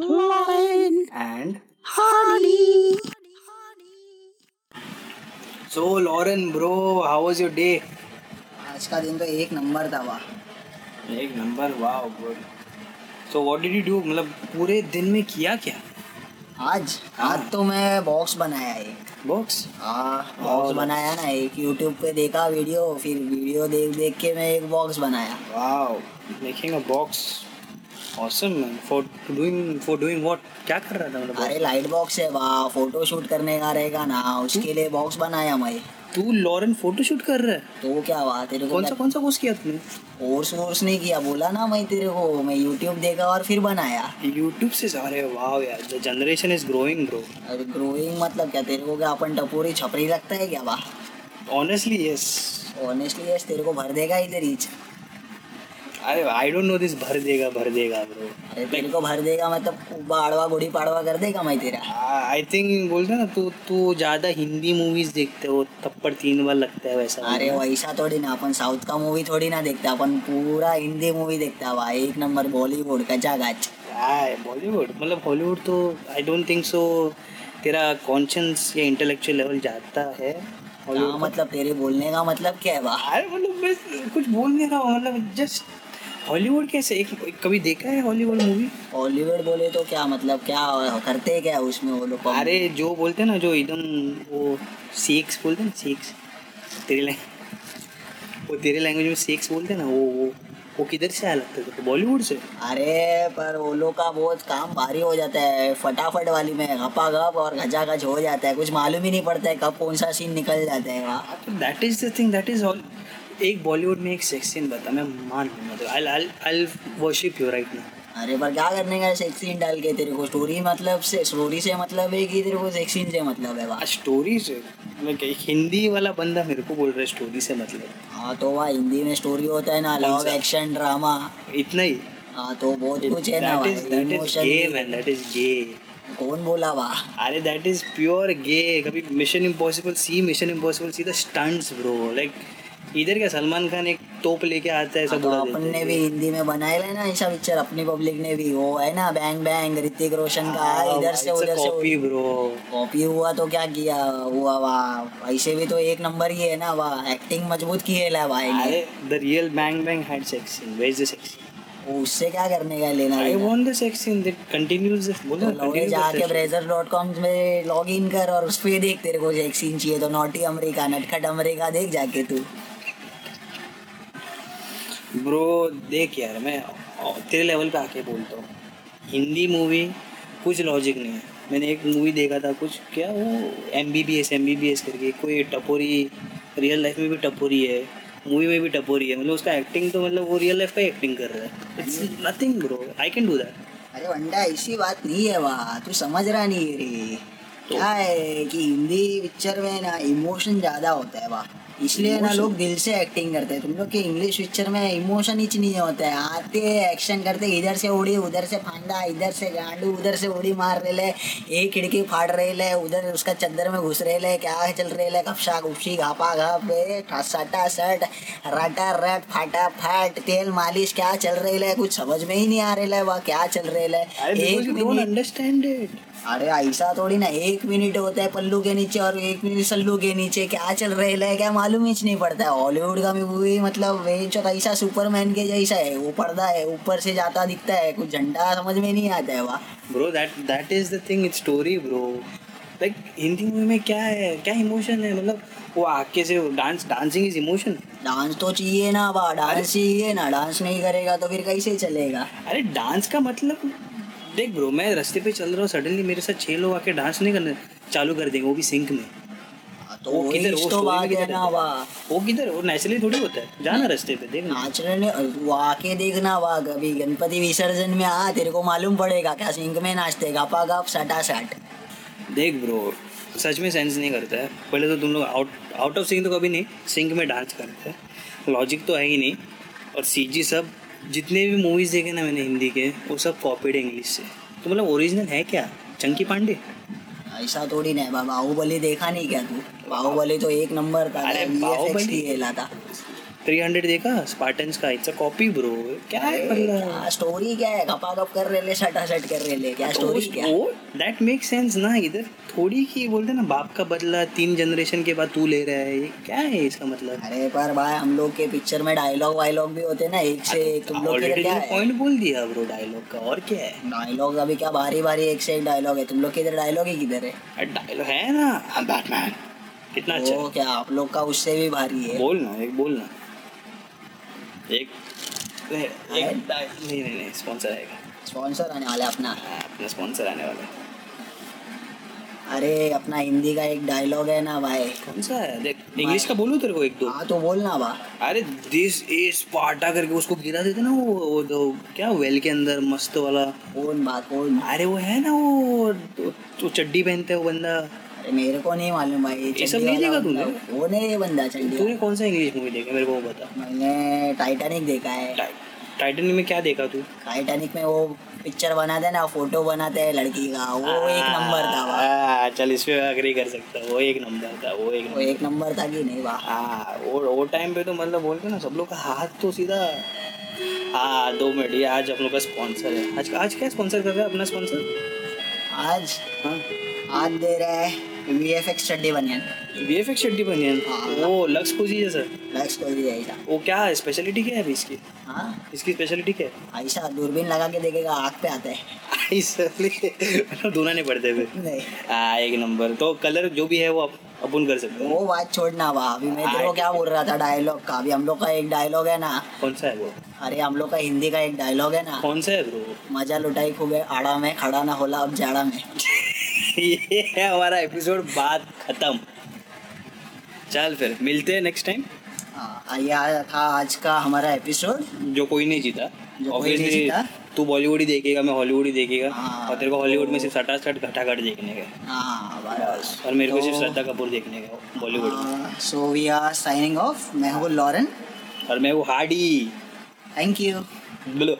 Lauren and Harley. so Lauren bro how was your day? आज का दिन तो एक नंबर था वाह। एक number wow good so what did you do मतलब पूरे दिन में किया क्या? आज? हाँ। आज तो मैं बॉक्स बनाया एक। बॉक्स हाँ बॉक्स बनाया ना एक। यूट्यूब पे देखा वीडियो फिर वीडियो देख देख के मैं एक बॉक्स बनाया। Wow making a box awesome man for doing for doing what क्या कर रहा था मतलब अरे लाइट बॉक्स है वाह फ़ोटो शूट करने का रहेगा ना उसके लिए बॉक्स बनाया मैं। तू लॉरेन फ़ोटो शूट कर रहा है? तो क्या हुआ तेरे को कौन सा कौन सा कोर्स किया तूने? कोर्स वोर्स नहीं किया बोला ना मैं तेरे को मैं यूट्यूब देखा और फिर बनाया। यूट्यूब से सारे वाओ यार the generation is growing bro अरे ग्रोइंग मतलब क्या तेरे को क्या अपन टपोरी छपरी लगता है क्या वाह? ऑनेस्टली यस ऑनेस्टली यस तेरे को भर देगा इधर reach I I don't know this भर देगा भर देगा ब्रो अरे तेरे को भर देगा मतलब बाड़वा गुड़ी पाड़वा कर देगा मैं तेरा। आई थिंक बोलते ना तू तू ज़्यादा हिंदी मूवीज़ देखते हो थप्पड़ तीन बार लगता है वैसा अरे वैसा थोड़ी ना अपन साउथ का मूवी थोड़ी ना देखते अपन पूरा हिंदी मूवी देखता हुआ एक नंबर बॉलीवुड कचा गाच बॉलीवुड मतलब हॉलीवुड तो आई डोंट थिंक सो तेरा कॉन्शियस या इंटेलेक्चुअल लेवल जाता है। हाँ मतलब तेरे बोलने का मतलब क्या है अरे मतलब मैं कुछ बोल नहीं रहा हूँ मतलब जस्ट हॉलीवुड कैसे एक एक कभी देखा है हॉलीवुड मूवी? बॉलीवुड बोले तो क्या मतलब क्या करते क्या उसमें वो लोग? अरे जो बोलते हैं ना जो एकदम वो सेक्स बोलते हैं सेक्स तेरी लैंग्वेज वो तेरे लैंग्वेज में सेक्स बोलते हैं ना वो वो वो किधर से आया लगता है? तो बॉलीवुड से? अरे पर वो लोग का बहुत काम भारी हो जाता है फटाफट वाली में गपा गप और घचा घच हो जाता है कुछ मालूम ही नहीं पड़ता है कब कौन सा सीन निकल जाता है वहाँ। That is the thing that is all एक बॉलीवुड में एक सेक्स सीन बता मैं मान लूँ मतलब I I I worship you right ना अरे पर क्या करने का सेक्स सीन डाल के? तेरे को स्टोरी मतलब से स्टोरी से मतलब है कि तेरे को सेक्स सीन से मतलब है वहाँ स्टोरी से? मतलब एक हिंदी वाला बंदा मेरे को बोल रहा है स्टोरी से मतलब हाँ। तो वहाँ हिंदी में स्टोरी होता है ना लव एक्शन ड्रामा इतना ही? हाँ तो बहुत कुछ है ना that is that is emotion gay man that is gay कौन बोला वाह अरे दैट इज़ प्योर गे कभी Mission Impossible see Mission Impossible see the stunts bro like इधर क्या सलमान खान एक तोप लेके आता है हाँ सब तो उड़ा अपन ने भी हिंदी में बनाया है ना ऐसा पिक्चर अपनी पब्लिक ने भी। वो है ना बैंग बैंग ऋतिक रोशन का हाँ, इधर से उधर से कॉपी ब्रो कॉपी हुआ तो क्या किया? हुआ वाह। ऐसे भी तो एक नंबर ही है ना वाह। एक्टिंग मज़बूत की है ला भाई ने। The real bang bang had sex scene where is the sex उससे क्या करने का लेना I want the sex scene that continues बोल तो जाके कॉम में लॉग इन कर और उस पे देख तेरे को एक सीन चाहिए तो नॉटी अमेरिका नटखट अमेरिका देख जाके तू। ब्रो देख यार मैं तेरे लेवल पे आके बोलता हूँ। हिंदी मूवी कुछ लॉजिक नहीं है। मैंने एक मूवी देखा था कुछ क्या वो M B B S M B B S करके कोई टपोरी रियल लाइफ में भी टपोरी है मूवी में भी टपोरी है मतलब उसका एक्टिंग तो मतलब वो रियल लाइफ का एक्टिंग कर रहा है। It's nothing bro I can do that अरे वंडा ऐसी बात नहीं है वाह तू समझ रहा नहीं है रे। क्या है कि हिंदी पिक्चर में ना इमोशन ज़्यादा होता है वाह। इसलिए ना लोग दिल से एक्टिंग करते हैं। तुम लोग के इंग्लिश पिक्चर में इमोशन ही नहीं होता है। आते एक्शन करते इधर से उड़ी उधर से फांदा इधर से गांडू उधर से उड़ी मार रहे ले एक खिड़की फाड़ रहे ले उधर उसका चद्दर में घुस रहे ले क्या चल रहे ले कपशा कुपशी घापा घाप सटा सट रटा रट फाटा फाट तेल मालिश क्या चल रहे ले कुछ समझ में ही नहीं आ रहे ले वह क्या चल रहे ले। एक मिनट अंडरस्टैंड इट अरे ऐसा थोड़ी ना एक मिनट होता है पल्लू के नीचे और एक मिनट सल्लू के नीचे क्या चल रहे है क्या मालूम ही नहीं पड़ता। है हॉलीवुड का मूवी मतलब वे जो ऐसा सुपरमैन के जैसा है वो पर्दा है ऊपर से जाता दिखता है कुछ झंडा समझ में नहीं आता है वाह। Bro that that is the thing it's story bro like Hindi movie में क्या है क्या इमोशन है? मतलब वो आके से dance dancing is emotion dance तो चाहिए ना वाह डांस चाहिए ना डांस नहीं करेगा तो फिर कैसे चलेगा? अरे डांस का मतलब देख ब्रो मैं रास्ते पे चल रहा हूँ सडनली मेरे साथ छह लोग आके डांस नहीं करने चालू कर देंगे वो भी सिंक में। तो वो किधर वो तो है किधर ना है? वाह। वो किधर वो नेचुरली थोड़ी होता है जाना रास्ते पे देख ना। नाच रहे ने वो आके देखना वाह कभी गणपति विसर्जन में आ तेरे को मालूम पड़ेगा क्या सिंक में नाचते गापा गाप सटा सट देख ब्रो सच में सेंस नहीं करता है। पहले तो तुम लोग आउट आउट ऑफ़ सिंक तो कभी नहीं सिंक में डांस करते हैं। लॉजिक तो है ही नहीं और सीजी सब जितने भी मूवीज़ देखे ना मैंने हिंदी के वो सब कॉपीड है इंग्लिश से। तो मतलब ओरिजिनल है क्या? चंकी पांडे? ऐसा थोड़ी ना बाबा बाहुबली देखा नहीं क्या तू? बाहुबली तो एक नंबर था अरे बाहुबली- की खेला था थ्री हंड्रेड देखा? स्पार्टन्स का इट्स अ कॉपी ब्रो क्या है मतलब स्टोरी क्या है? गपा गप कर रहे ले सटासट कर रहे ले क्या स्टोरी क्या दैट मेक सेंस ना इधर थोड़ी की बोलते ना बाप का बदला तीन जनरेशन के बाद तू ले रहा है ये क्या है इसका मतलब? अरे पर भाई हम लोग के पिक्चर में डायलॉग वायलॉग भी होते ना एक से एक। तुम लोग क्या है? पॉइंट बोल दिया ब्रो डायलॉग का और क्या है? डायलॉग अभी क्या बारी बारी एक से एक डायलॉग है। तुम लोग के इधर डायलॉग ही किधर है? डायलॉग है ना बैटमैन कितना अच्छा क्या आप लोग का उससे भी भारी है? बोलना एक बोल ना एक नहीं एक नहीं नहीं नहीं स्पॉन्सर आएगा स्पॉन्सर आने वाला है अपना। हाँ, अपना स्पॉन्सर आने वाला है। अरे अपना हिंदी का एक डायलॉग है ना भाई। कौन सा है? देख इंग्लिश का बोलूँ तेरे को एक दो। हाँ तो बोलना बा। अरे दिस इज़ स्पार्टा करके उसको गिरा देते ना वो वो दो क्या वेल के अंदर मस्त वाला। कौन बा कौन? अरे वो है ना वो तो, तो चड्डी पहनते है वो बंदा। अरे मेरे को नहीं मालूम भाई ये सब नहीं देखा तूने? वो नहीं ये बंदा चड्डी तूने कौन सा इंग्लिश मूवी देखा? मेरे को वो बता। मैंने टाइटैनिक देखा है। टाइ- टाइटनिक में क्या देखा तू? टाइटैनिक में वो पिक्चर बनाते हैं ना फ़ोटो बनाते हैं लड़की का वो आ, एक नंबर था बा हाँ, चल इस पे अग्री कर सकता हूँ वो एक नंबर था वो एक वो एक नंबर था कि नहीं बा हाँ वो वो टाइम पे तो मतलब बोलते ना सब लोग का हाथ तो सीधा हाँ दो मिनट ये आज हम लोग का स्पॉन्सर है। आज आज क्या स्पॉन्सर कर रहा है अपना स्पॉन्सर आज? हाँ। आज दे रहा है चड्डी बनियन। चड्डी बनियन? हाँ। वो लक्स पूजी है सर। लक्स को भी ऐसा। वो क्या है स्पेशलिटी क्या है अभी इसकी? हाँ। इसकी स्पेशलिटी क्या है? ऐसा दूरबीन लगा के देखेगा आँख पे आता है। इसलिए मतलब नहीं पड़ते फिर। नहीं। हाँ एक नंबर। तो कलर जो भी है वो अप- अपन कर सकते हैं। वो बात छोड़ना बा अभी मैं तेरे को क्या बोल रहा था डायलॉग का? अभी हम लोग का एक डायलॉग है ना। कौन सा है वो? अरे हम लोग का हिंदी का एक डायलॉग है ना। कौन सा है ब्रो मज़ा लुटाई खूबे आड़ा में खड़ा ना होला अब जाड़ा में। ये है हमारा एपिसोड बात खत्म। चल फिर मिलते हैं नेक्स्ट टाइम हाँ, आया था आज का हमारा एपिसोड जो कोई नहीं जीता। जो कोई नहीं जीता। तू बॉलीवुड ही देखेगा मैं हॉलीवुड ही देखेगा। हाँ, और तेरे को हॉलीवुड में सिर्फ़ सटासट घटाघट देखने का हाँ। और मेरे को सिर्फ़ तो- श्रद्धा कपूर देखने का बॉलीवुड में। So we are signing off मैं हूँ लॉरेन और मैं वो हार्डी थैंक यू बोलो।